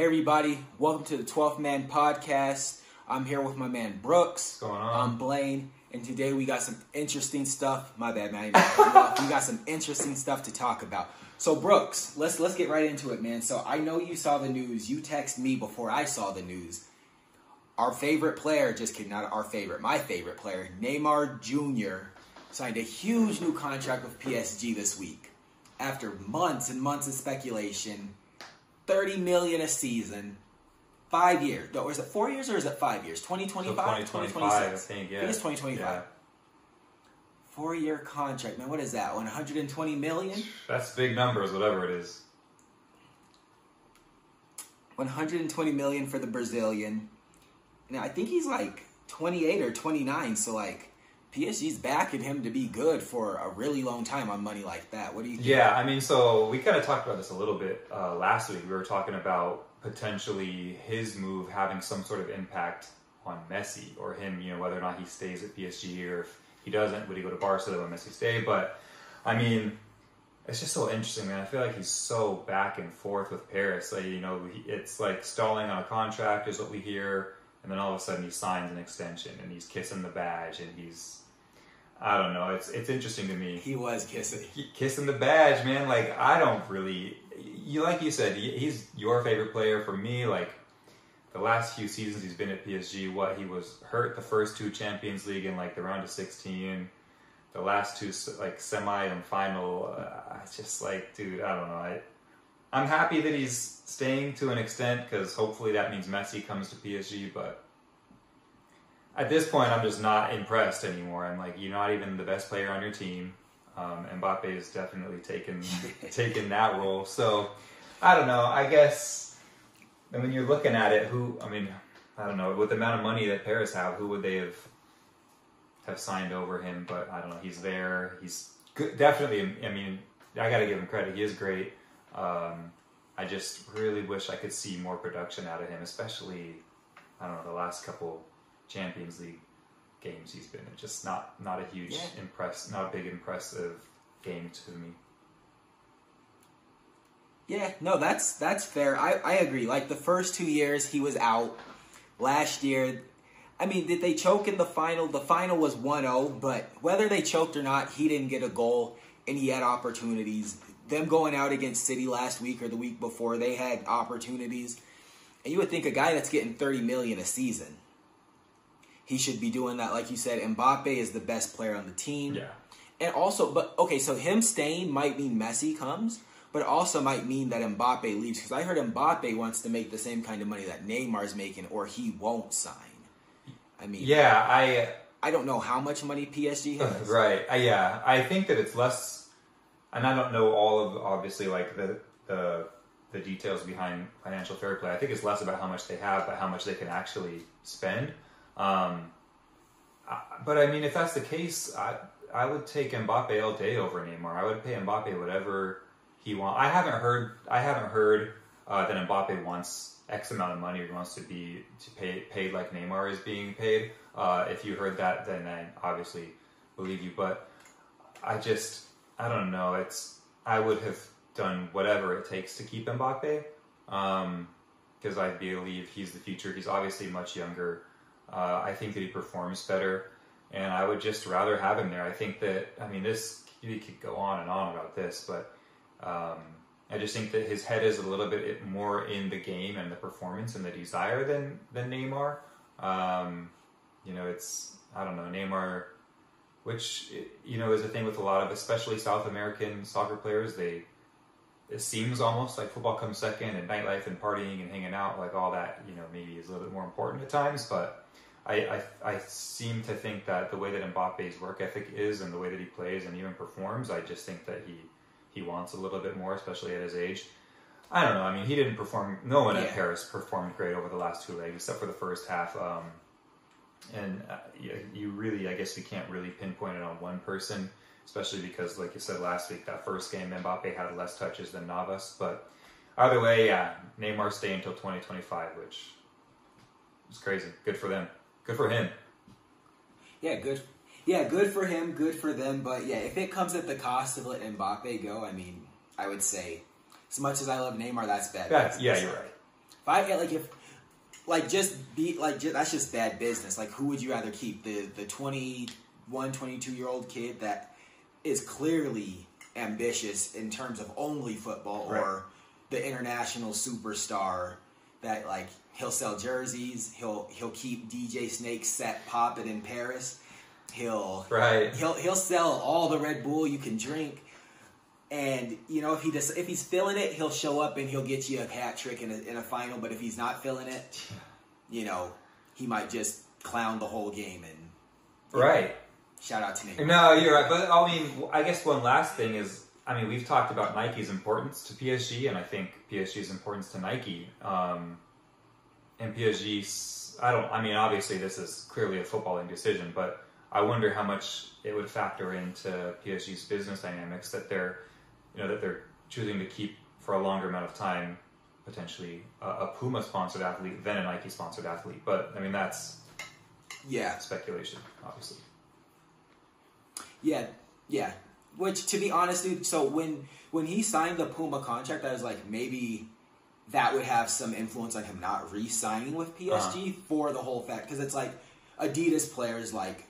Hey everybody, welcome to the 12th Man Podcast. I'm here with my man Brooks. What's going on? I'm Blaine, and today we got some interesting stuff. My bad, man. we got some interesting stuff to talk about. So Brooks, let's let's get right into it, man. So I know you saw the news. You text me before I saw the news. Our favorite player, just kidding, not our favorite, my favorite player, Neymar Jr. signed a huge new contract with PSG this week. After months and months of speculation, 30 million a season, five years. No, is it four years or is it five years? 2025, So 2025, I think, yeah. I think it's 2025. Yeah. Four year contract, man. What is that? 120 million? That's big numbers, whatever it is. 120 million for the Brazilian. Now I think he's like 28 or 29, so like PSG's backing him to be good for a really long time on money like that. What do you think? Yeah, I mean, so we kind of talked about this a little bit uh, last week. We were talking about potentially his move having some sort of impact on Messi or him, you know, whether or not he stays at PSG or if he doesn't, would he go to Barcelona when Messi stay? But I mean, it's just so interesting, man. I feel like he's so back and forth with Paris. Like, you know, it's like stalling on a contract is what we hear, and then all of a sudden he signs an extension and he's kissing the badge and he's, I don't know. It's it's interesting to me He was kissing. He- kissing the badge, man. Like I don't really, you like you said, he's your favorite player for me. Like the last few seasons he's been at PSG, what he was hurt the first two Champions League in like the round of sixteen, the last two like semi and final. Uh, just like, dude, I don't know. I I'm happy that he's staying to an extent because hopefully that means Messi comes to PSG, but. At this point, I'm just not impressed anymore. I'm like, you're not even the best player on your team. Um, Mbappe has definitely taken taken that role. So I don't know. I guess and when you're looking at it, who I mean, I don't know. With the amount of money that Paris have, who would they have have signed over him? But I don't know. He's there. He's good. definitely. I mean, I got to give him credit. He is great. Um, I just really wish I could see more production out of him, especially I don't know the last couple Champions League games he's been in. Just not not a huge Yeah. impress, not a big impressive game to me. Yeah, no, that's that's fair. I, I agree. Like the first two years he was out. Last year, I mean, did they choke in the final? The final was 1-0, but whether they choked or not, he didn't get a goal and he had opportunities. Them going out against City last week or the week before, they had opportunities. And you would think a guy that's getting 30 million a season, he should be doing that. Like you said, Mbappe is the best player on the team. Yeah. And also, but okay, so him staying might mean Messi comes, but it also might mean that Mbappe leaves because I heard Mbappe wants to make the same kind of money that Neymar's making, or he won't sign. I mean, Yeah, I I don't know how much money PSG has. right. Uh, yeah, I think that it's less, and I don't know all of obviously like the the the details behind financial fair play. I think it's less about how much they have, but how much they can actually spend. Um, but I mean, if that's the case, I I would take Mbappe all day over Neymar. I would pay Mbappe whatever he wants. I haven't heard I haven't heard uh, that Mbappe wants X amount of money or wants to be to pay paid like Neymar is being paid. Uh, if you heard that, then I obviously believe you. But I just I don't know. It's I would have done whatever it takes to keep Mbappe because I believe he's the future. He's obviously much younger. Uh, I think that he performs better, and I would just rather have him there. I think that I mean this we could go on and on about this, but um, I just think that his head is a little bit more in the game and the performance and the desire than than Neymar. Um, you know, it's I don't know Neymar, which you know is a thing with a lot of especially South American soccer players. They it seems almost like football comes second, and nightlife and partying and hanging out, like all that, you know, maybe is a little bit more important at times. But I, I, I seem to think that the way that Mbappe's work ethic is, and the way that he plays and even performs, I just think that he he wants a little bit more, especially at his age. I don't know. I mean, he didn't perform. No one Yeah. at Paris performed great over the last two legs, except for the first half. Um, and uh, you, you really, I guess, you can't really pinpoint it on one person, especially because, like you said last week, that first game Mbappe had less touches than Navas. But either way, yeah, Neymar stay until 2025, which is crazy. Good for them. Good for him. Yeah, good. Yeah, good for him, good for them. But yeah, if it comes at the cost of letting Mbappe go, I mean, I would say, as much as I love Neymar, that's bad. That's, yeah, you're right. If I get like if like just be like just, that's just bad business. Like who would you rather keep the the 21, 22 year old kid that is clearly ambitious in terms of only football Right. or the international superstar that like he'll sell jerseys, he'll he'll keep DJ Snake set popping in Paris. He'll Right. he'll he'll sell all the Red Bull you can drink. And you know if he just if he's feeling it, he'll show up and he'll get you a hat trick in a, in a final. But if he's not feeling it, you know he might just clown the whole game. And Right. Shout out to Neymar. No, you're right. But I mean, I guess one last thing is, I mean, we've talked about Nike's importance to PSG, and I think PSG's importance to Nike. Um, and PSG, I don't, I mean, obviously this is clearly a footballing decision, but I wonder how much it would factor into PSG's business dynamics that they're, you know, that they're choosing to keep for a longer amount of time, potentially a, a Puma sponsored athlete than a Nike sponsored athlete. But I mean, that's Yeah, speculation, obviously. Yeah, yeah. Which, to be honest, dude, so when when he signed the Puma contract, I was like, maybe that would have some influence on him not re-signing with PSG uh-huh. for the whole fact because it's like Adidas players like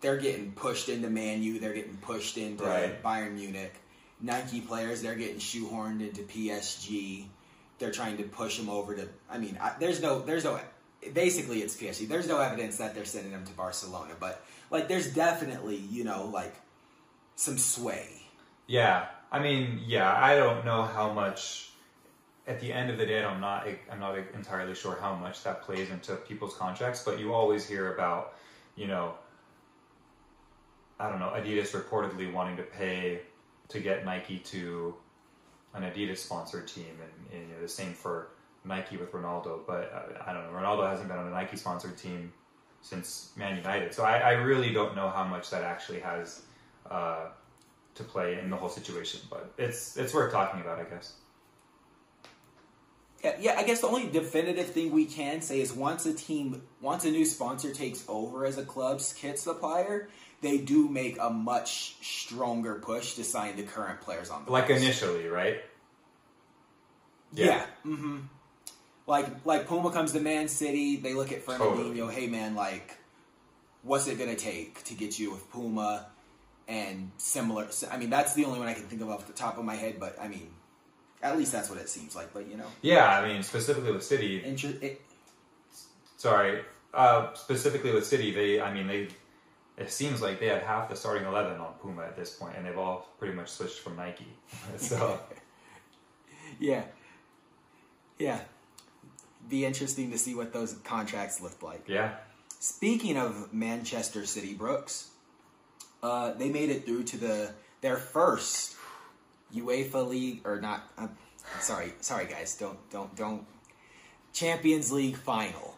they're getting pushed into Man U, they're getting pushed into Right. Bayern Munich. Nike players, they're getting shoehorned into PSG. They're trying to push them over to. I mean, I, there's no, there's no. Basically, it's PSG. There's no evidence that they're sending them to Barcelona, but like, there's definitely, you know, like some sway. Yeah, I mean, yeah, I don't know how much. At the end of the day, I'm not. I'm not entirely sure how much that plays into people's contracts, but you always hear about, you know, I don't know, Adidas reportedly wanting to pay to get Nike to an Adidas sponsored team, and, and you know, the same for Nike with Ronaldo. But uh, I don't know, Ronaldo hasn't been on a Nike sponsored team since Man United, so I, I really don't know how much that actually has. Uh, to play in the whole situation, but it's it's worth talking about, I guess. Yeah, yeah, I guess the only definitive thing we can say is once a team, once a new sponsor takes over as a club's kit supplier, they do make a much stronger push to sign the current players on the Like books. initially, right? Yeah. hmm Like like Puma comes to Man City, they look at Fernandinho. Totally. Hey man, like, what's it gonna take to get you with Puma and similar? I mean, that's the only one I can think of off the top of my head. But I mean, at least that's what it seems like. But you know, Yeah, I mean specifically with City. inter- it, Sorry, uh, specifically with City, they I mean they. It seems like they had half the starting eleven on Puma at this point, and they've all pretty much switched from Nike. so yeah, yeah. Be interesting to see what those contracts look like. yeah, Speaking of Manchester City, Brooks, uh, they made it through to the their first UEFA League or not? Uh, sorry, sorry guys, don't don't don't Champions League final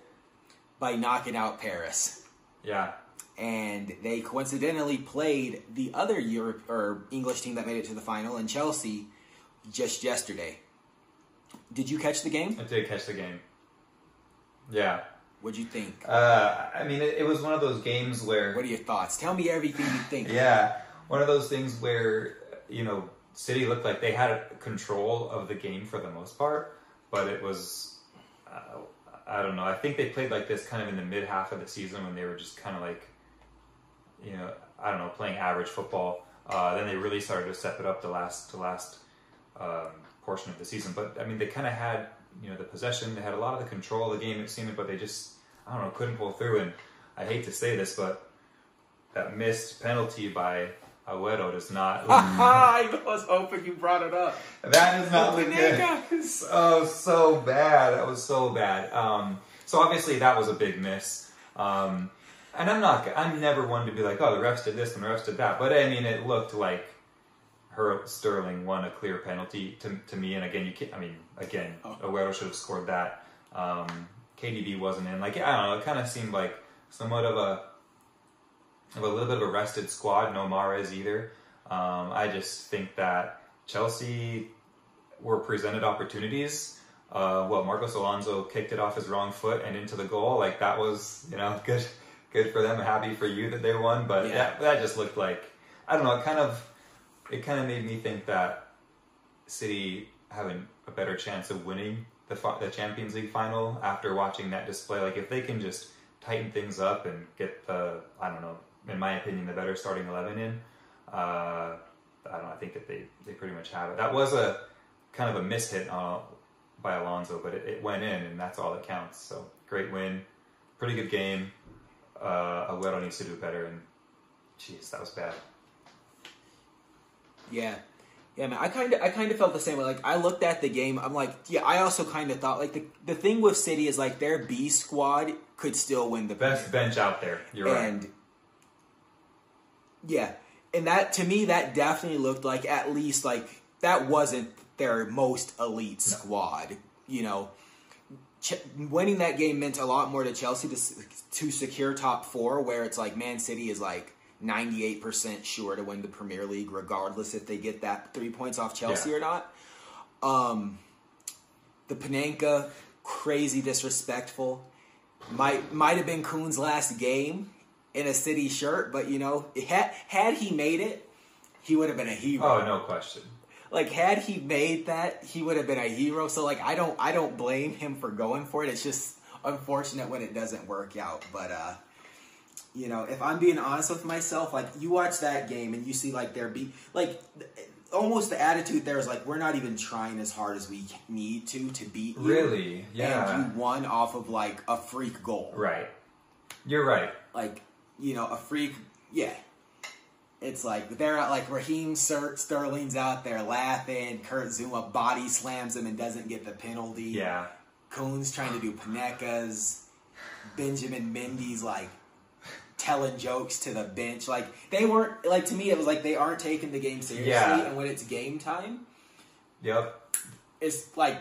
by knocking out Paris, yeah, and they coincidentally played the other Europe or English team that made it to the final in Chelsea just yesterday. Did you catch the game? I did catch the game. Yeah, What'd you think? uh, I mean it, it was one of those games where What are your thoughts? Tell me everything you think. Yeah, one of those things where you know City looked like they had control of the game for the most part, but it was uh, I don't know. I think they played like this kind of in the mid half of the season when they were just kind of like you know I don't know playing average football. Uh, then they really started to step it up the last the last um, portion of the season. But I mean, they kind of had you know the possession. They had a lot of the control of the game. It seemed, but they just I don't know couldn't pull through. And I hate to say this, but that missed penalty by Agüero does not. I was hoping you brought it up. that does not look good. So so bad. That was so bad. Um, so obviously that was a big miss. Um, and I'm not. I'm never one to be like, oh, the refs did this and the refs did that. But I mean, it looked like her Sterling won a clear penalty to, to me. And again, you can't. I mean, again, Oh. Agüero should have scored that. Um, KDB wasn't in. Like I don't know. It kind of seemed like somewhat of a of a little bit of a rested squad. No Mahrez either. Um, I just think that Chelsea were presented opportunities. Uh, well, Marcos Alonso kicked it off his wrong foot and into the goal. Like that was, you know, good, good for them. Happy for you that they won. But Yeah. that, that just looked like, I don't know. It kind of, it kind of made me think that City having a better chance of winning the the Champions League final after watching that display. Like if they can just tighten things up and get the I don't know, in my opinion, the better starting eleven in. Uh, I don't know. I think that they they pretty much have it. That was a kind of a missed hit uh, by Alonso, but it, it went in, and that's all that counts. So great win, pretty good game. Uh, Aguero needs to do better, and jeez, that was bad. Yeah. Yeah, man. I kind of, I kind of felt the same way. Like, I looked at the game. I'm like, yeah. I also kind of thought, like, the the thing with City is like their B squad could still win the Best bench out there. You're right. yeah, and that to me that definitely looked like at least like that wasn't their most elite squad. You know, Ch- winning that game meant a lot more to Chelsea to to secure top four, where it's like Man City is like. 98% sure to win the Premier League, regardless if they get that three points off Chelsea Yeah. or not. Um, the Panenka, crazy disrespectful. Might might have been Kun's last game in a City shirt, but you know, had had he made it, he would have been a hero. Oh, no question. Like had he made that, he would have been a hero. So like I don't I don't blame him for going for it. It's just unfortunate when it doesn't work out. But uh you know, if I'm being honest with myself, like you watch that game and you see like there be like almost the attitude there is like we're not even trying as hard as we need to to beat you. Really? Yeah. And you won off of like a freak goal. Right. You're right. Like, you know, a freak yeah. It's like they're out like Raheem Sterling's out there laughing, Kurt Zouma body slams him and doesn't get the penalty. Yeah. Kun's trying to do Panenkas. Benjamin Mendy's like telling jokes to the bench. Like they weren't like to me it was like they aren't taking the game seriously Yeah. and when it's game time, Yep. it's like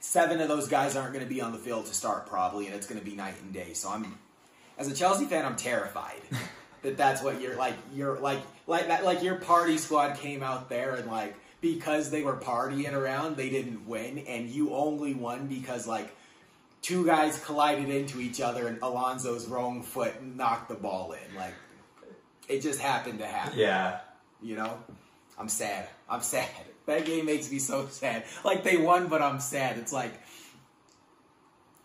seven of those guys aren't going to be on the field to start probably and it's going to be night and day. So I'm as a Chelsea fan I'm terrified that that's what you're like you're like like that like your party squad came out there and like because they were partying around they didn't win and you only won because like two guys collided into each other and Alonso's wrong foot knocked the ball in. Like it just happened to happen. Yeah. you know? I'm sad. I'm sad. That game makes me so sad. Like they won but i'm sad. It's like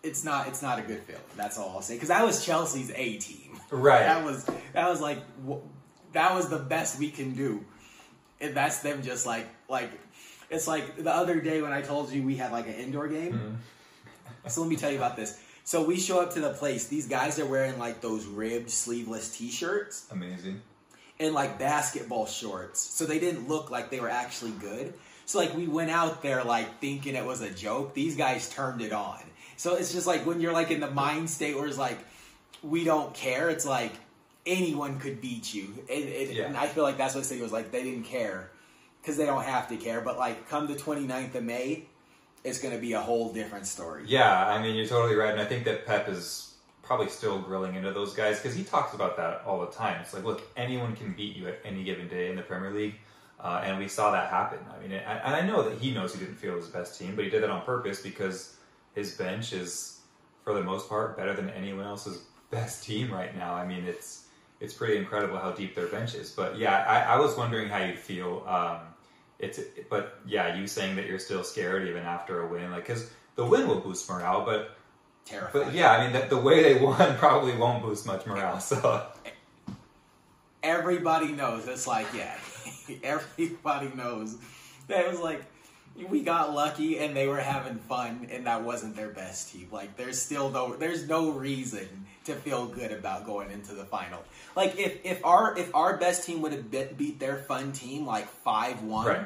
it's not it's not a good feeling. That's all i'll say. Because that was chelsea's a team. Right. that was that was like that was the best we can do. And that's them just like like it's like the other day when i told you we had like an indoor game mm-hmm. So let me tell you about this so we show up to the place these guys are wearing like those ribbed sleeveless t-shirts Amazing. and like basketball shorts. So they didn't look like they were actually good. So like we went out there like thinking it was a joke. These guys turned it on. So it's just like when you're like in the mind state where it's like we don't care. It's like anyone could beat you. And, and, Yeah. and I feel like that's what City was like. They didn't care because they don't have to care. But like come the 29th of May, it's going to be a whole different story. Yeah, I mean, you're totally right. And I think that Pep is probably still grilling into those guys because he talks about that all the time. It's like, look, anyone can beat you at any given day in the Premier League. Uh, and we saw that happen. I mean, and I know that he knows he didn't feel his best team, but he did that on purpose because his bench is, for the most part, better than anyone else's best team right now. I mean, it's it's pretty incredible how deep their bench is. But yeah, I, I was wondering how you'd feel. Um, it's but yeah, you saying that you're still scared even after a win, like because the win will boost morale, but Terrifying. but yeah, I mean the, the way they won probably won't boost much morale. So everybody knows. It's like, yeah, everybody knows. That was like, we got lucky and they were having fun, and that wasn't their best team. Like, there's still no, there's no reason to feel good about going into the final. Like, if if our if our best team would have beat, beat their fun team like five one. Right.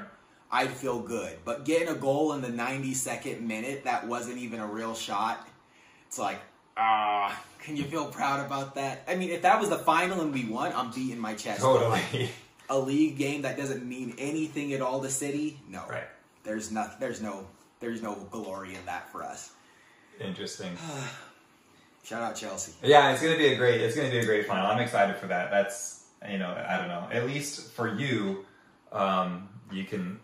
I'd feel good, but getting a goal in the 92nd minute that wasn't even a real shot, it's like, ah, can you feel proud about that? I mean, if that was the final and we won, I'm beating my chest. Like, totally a league game that doesn't mean anything at all to City, no. right, There's not. There's no. There's no glory in that for us. interesting. Shout out Chelsea. Yeah, it's gonna be a great. It's gonna be a great final. I'm excited for that. That's you know I don't know. At least for you, um, you can.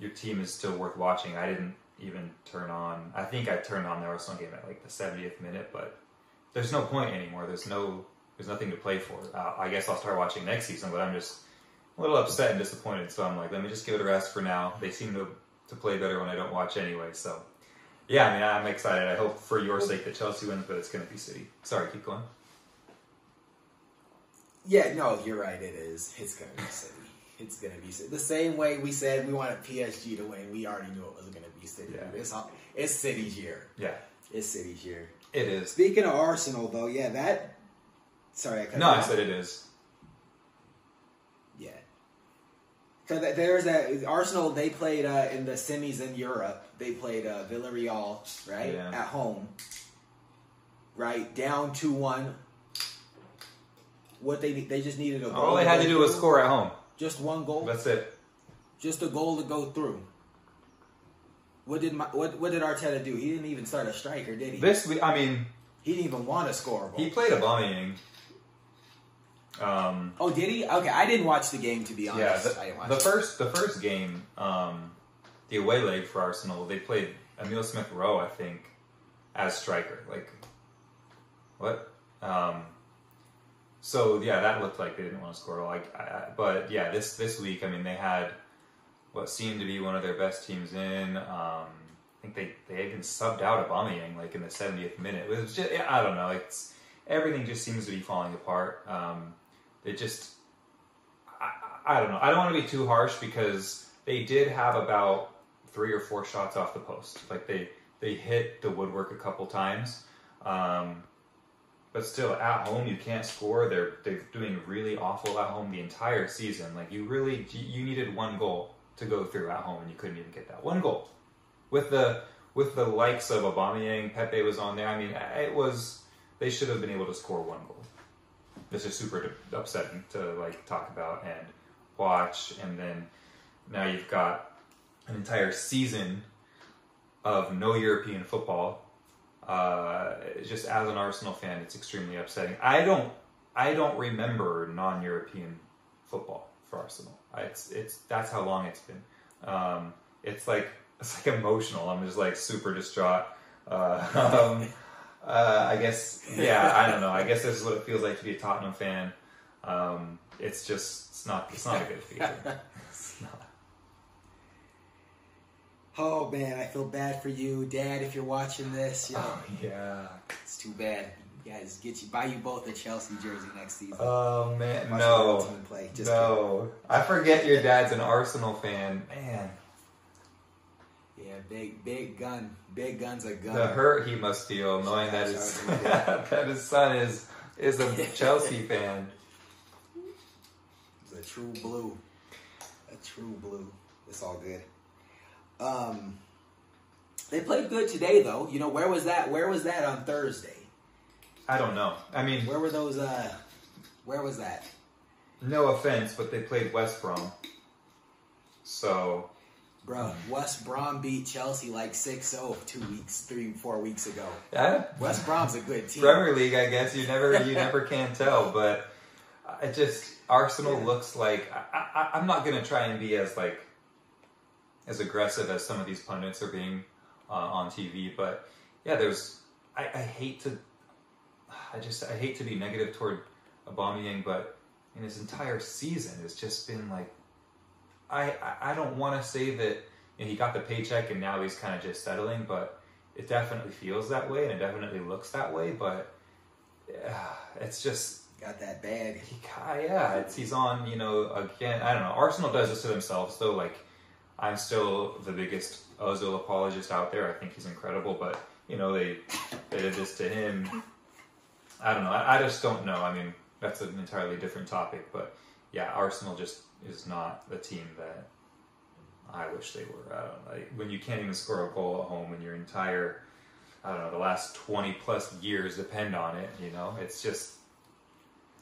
Your team is still worth watching. I didn't even turn on. I think I turned on the Arsenal game at like the 70th minute, but there's no point anymore. There's no. There's nothing to play for. Uh, I guess I'll start watching next season, but I'm just a little upset and disappointed. So I'm like, let me just give it a rest for now. They seem to to play better when I don't watch anyway. So yeah, I mean, I'm excited. I hope for your sake that Chelsea wins, but it's going to be City. Sorry, keep going. Yeah, no, you're right. It is. It's gonna be City. It's gonna be City. The same way we said we wanted PSG to win, we already knew it was gonna be City. Yeah. It's all- it's City's year. Yeah, It's City's year. it is. Speaking of Arsenal, though, yeah, that. Sorry, I cut No, I said it is. Yeah. Because there's that Arsenal. They played uh, in the semis in Europe. They played uh, Villarreal, right, Yeah. at home. Right, down two one. What they they just needed a goal. All they had to do was score at home. Just one goal. That's it. Just a goal to go through. What did my, what what did Arteta do? He didn't even start a striker, did he? This, I mean, he didn't even want to score a he played a bombing. Um, oh, did he? Okay, I didn't watch the game to be honest. yeah, I didn't the, the first the first game, um, the away leg for Arsenal, they played Emile Smith Rowe, I think, as striker. Like, what? Um, so yeah, that looked like they didn't want to score. Like, I, I, but yeah, this this week, I mean, they had what seemed to be one of their best teams in. Um, I think they they even subbed out Aubameyang like in the 70th minute. It was just I don't know. It's everything just seems to be falling apart. Um, it just I, I don't know. I don't want to be too harsh because they did have about three or four shots off the post. Like they they hit the woodwork a couple times. Um, but still, at home you can't score. They're they're doing really awful at home the entire season. Like you really you needed one goal to go through at home, and you couldn't even get that one goal. With the with the likes of Aubameyang, Pepe was on there. I mean, it was they should have been able to score one goal. This is super upsetting to like talk about and watch, and then now you've got an entire season of no European football uh, just as an Arsenal fan, it's extremely upsetting. I don't, I don't remember non-European football for Arsenal. It's, it's that's how long it's been. Um, it's like it's like emotional. I'm just like super distraught. Uh, um, uh, I guess, yeah, I don't know. I guess this is what it feels like to be a Tottenham fan. Um, it's just, it's not, it's not a good feeling. It's not. Oh man, I feel bad for you, Dad. If you're watching this, you know, Oh, yeah. it's too bad. You guys, get you buy you both a Chelsea jersey next season. Oh man, Watch no, team play. Just no. I forget your dad's an Arsenal fan. Man, kidding. Yeah, big big gun, big guns a gun. the hurt he must feel knowing that his that his son is is a Chelsea fan. It's a true blue, a true blue. It's all good. Um, they played good today, though. You know where was that? Where was that on Thursday? I don't know. I mean, Where were those? Uh, where was that? no offense, but they played West Brom, so Bro, West Brom beat Chelsea like 6-0 two weeks, three, four weeks ago. yeah. West Brom's a good team. Premier League, I guess you never you never can tell, but it just Arsenal Yeah. looks like I, I, I'm not gonna try and be as like as aggressive as some of these pundits are being uh, on TV, but yeah, there's I, I hate to I just I hate to be negative toward Aubameyang, but in his entire season, it's just been like I I, don't want to say that you know, he got the paycheck and now he's kind of just settling, but it definitely feels that way and it definitely looks that way, but yeah, it's just Got that bag. he, yeah, it's, he's on, you know, again, I don't know. Arsenal does this to themselves, though. Like, I'm still the biggest Ozil apologist out there. I think he's incredible, but, you know, they, they did this to him. I don't know. I, I just don't know. I mean, that's an entirely different topic, but yeah, Arsenal just is not the team that I wish they were. I don't know. Like, when you can't even score a goal at home and your entire, I don't know, the last 20 plus years depend on it, you know, it's just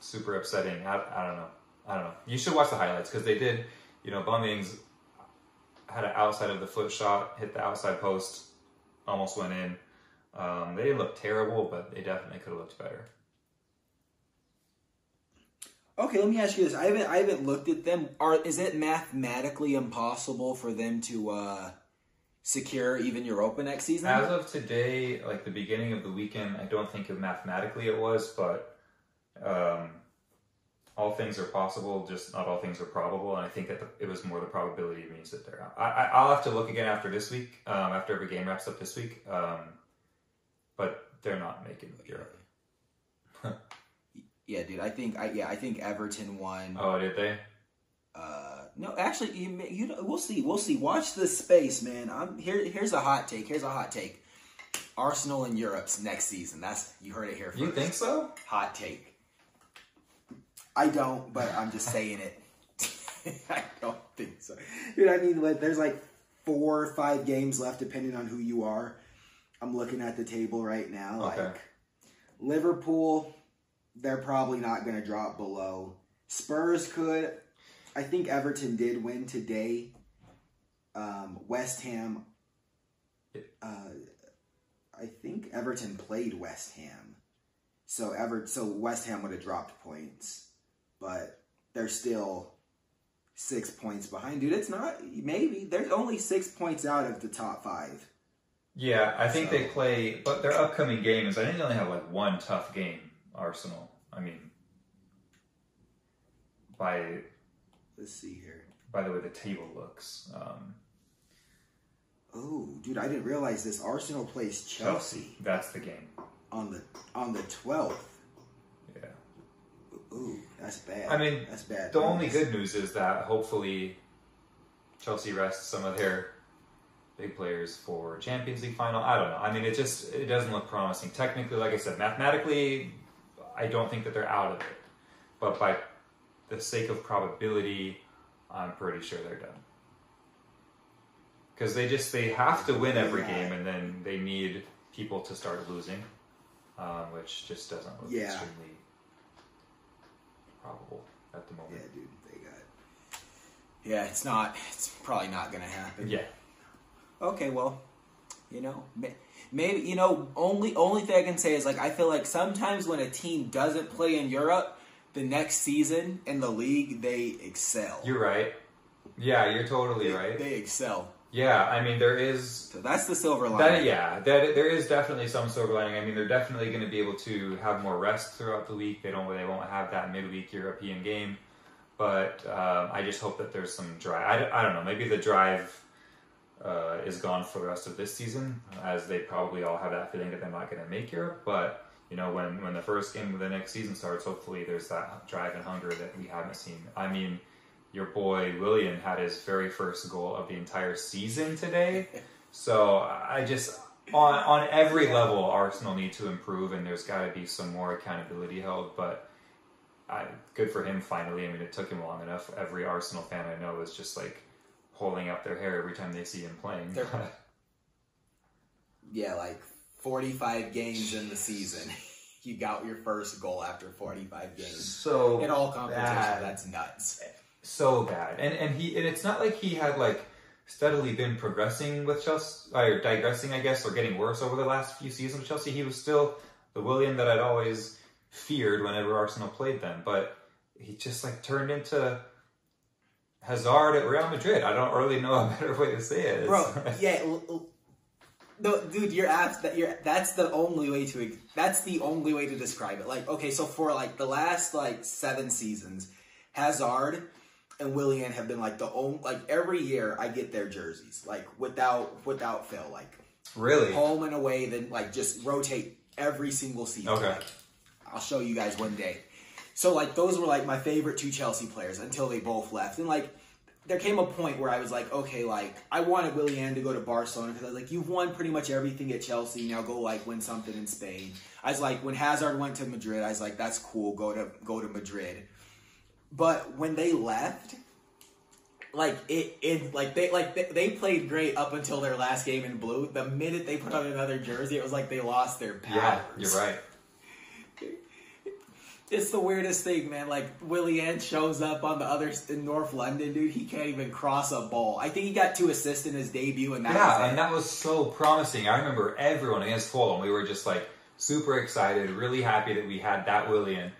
super upsetting. I, I don't know. I don't know. You should watch the highlights because they did. You know, Bumyang's had an outside of the foot shot, hit the outside post, almost went in. Um, they didn't look terrible, but they definitely could have looked better. Okay, let me ask you this. I haven't I haven't looked at them. Are is it mathematically impossible for them to uh, secure even Europa next season? As of today, like the beginning of the weekend, I don't think it mathematically it was, but um, all things are possible, just not all things are probable. And I think that the, it was more the probability means that they're out. I, I, I'll have to look again after this week, um, after every game wraps up this week. Um, but they're not making Europe. Yeah, dude. I think I yeah I think Everton won. Oh, did they? Uh, no, actually, you, you know, we'll see. We'll see. Watch this space, man. I'm here. Here's a hot take. Here's a hot take. Arsenal in Europe's next season. That's you heard it here first. You think so? Hot take. I don't, but I'm just saying it. I don't think so, dude. I mean, like, there's like four or five games left, depending on who you are. I'm looking at the table right now. Okay. Like Liverpool, they're probably not going to drop below. Spurs could. I think Everton did win today. Um, West Ham. Uh, I think Everton played West Ham, so Ever so West Ham would have dropped points, but they're still six points behind. Dude, it's not maybe they're only six points out of the top five. Yeah, I think So- they play, but their upcoming games. I think they only have like one tough game. Arsenal. I mean, by Let's see here. by the way the table looks. Um, Oh, dude, I didn't realize this. Arsenal plays Chelsea That's the game. on the on the twelfth. Yeah. Ooh, that's bad. I mean, that's bad. The only good news is that hopefully Chelsea rests some of their big players for Champions League final. I don't know. I mean, it just it doesn't look promising. Technically, like I said, mathematically, I don't think that they're out of it. But by the sake of probability, I'm pretty sure they're done. Because they just they have to win every Yeah. game, and then they need people to start losing, um, which just doesn't look Yeah. extremely probable at the moment. Yeah, dude, they got. Yeah, it's not. It's probably not gonna happen. Yeah. Okay, well, you know, maybe you know. Only only thing I can say is like I feel like sometimes when a team doesn't play in Europe, the next season in the league they excel. You're right. Yeah, you're totally they, right. They excel. Yeah, I mean there is So that's the silver lining. that. Yeah, that there is definitely some silver lining. I mean they're definitely going to be able to have more rest throughout the week. They don't. They won't have that midweek European game. But um, I just hope that there's some drive. I, I don't know. Maybe the drive uh, is gone for the rest of this season, as they probably all have that feeling that they're not going to make Europe. But you know, when when the first game of the next season starts, hopefully there's that drive and hunger that we haven't seen. I mean, your boy Willian had his very first goal of the entire season today. So I just on on every level, Arsenal need to improve, and there's got to be some more accountability held. But I, good for him finally. I mean, it took him long enough. Every Arsenal fan I know is just like holding up their hair every time they see him playing. They're- yeah, like forty-five games in the season, you got your first goal after forty-five games so in all competition, bad. That's nuts. so bad. And and he and it's not like he had like steadily been progressing with Chelsea or digressing, I guess, or getting worse over the last few seasons with Chelsea. He was still the Willian that I'd always feared whenever Arsenal played them, but he just like turned into Hazard at Real Madrid. I don't really know a better way to say it. bro. Yeah, l- l- no, dude, you're abs- that you're that's the only way to that's the only way to describe it. Like, okay, so for like the last like seven seasons, Hazard and Willian have been like the only like every year I get their jerseys like without without fail like really? home and away then like just rotate every single season. Okay. Like, I'll show you guys one day. So like those were like my favorite two Chelsea players until they both left. And like there came a point where I was like, okay, like I wanted Willian to go to Barcelona because I was like, you've won pretty much everything at Chelsea. Now go like win something in Spain. I was like, when Hazard went to Madrid, I was like, that's cool. Go to go to Madrid. But when they left, like it, it like they like they, they played great up until their last game in blue. The minute they put on another jersey, it was like they lost their powers. Yeah, you're right. It's the weirdest thing, man. Like Willian shows up on the other in North London, dude. He can't even cross a ball. I think he got two assists in his debut, and that yeah, and that was so promising. I remember everyone against Fulham. We were just like super excited, really happy that we had that Willian.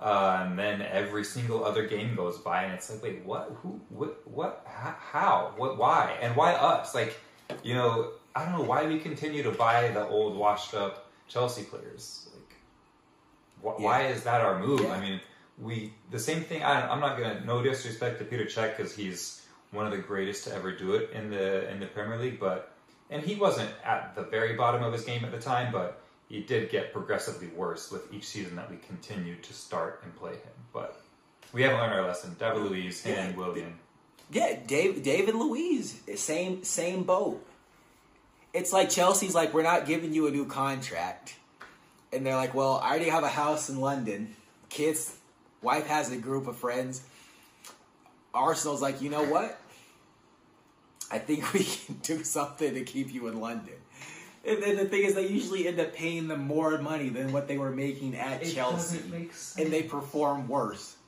Uh, and then every single other game goes by, and it's like, wait, what? Who? What? What? How? What? Why? And why us? Like, you know, I don't know why we continue to buy the old, washed-up Chelsea players. Wh- why is that our move? Yeah. I mean, we the same thing. I, I'm not gonna no disrespect to Peter Cech because he's one of the greatest to ever do it in the in the Premier League, but and he wasn't at the very bottom of his game at the time, but he did get progressively worse with each season that we continued to start and play him. But we haven't learned our lesson. David Luiz and Willian. Yeah, Dave, David Luiz, same same boat. It's like Chelsea's like, we're not giving you a new contract, and they're like, well, I already have a house in London, kids, wife has a group of friends. Arsenal's like, you know what? I think we can do something to keep you in London. And then the thing is, they usually end up paying them more money than what they were making at It Chelsea, and they perform worse.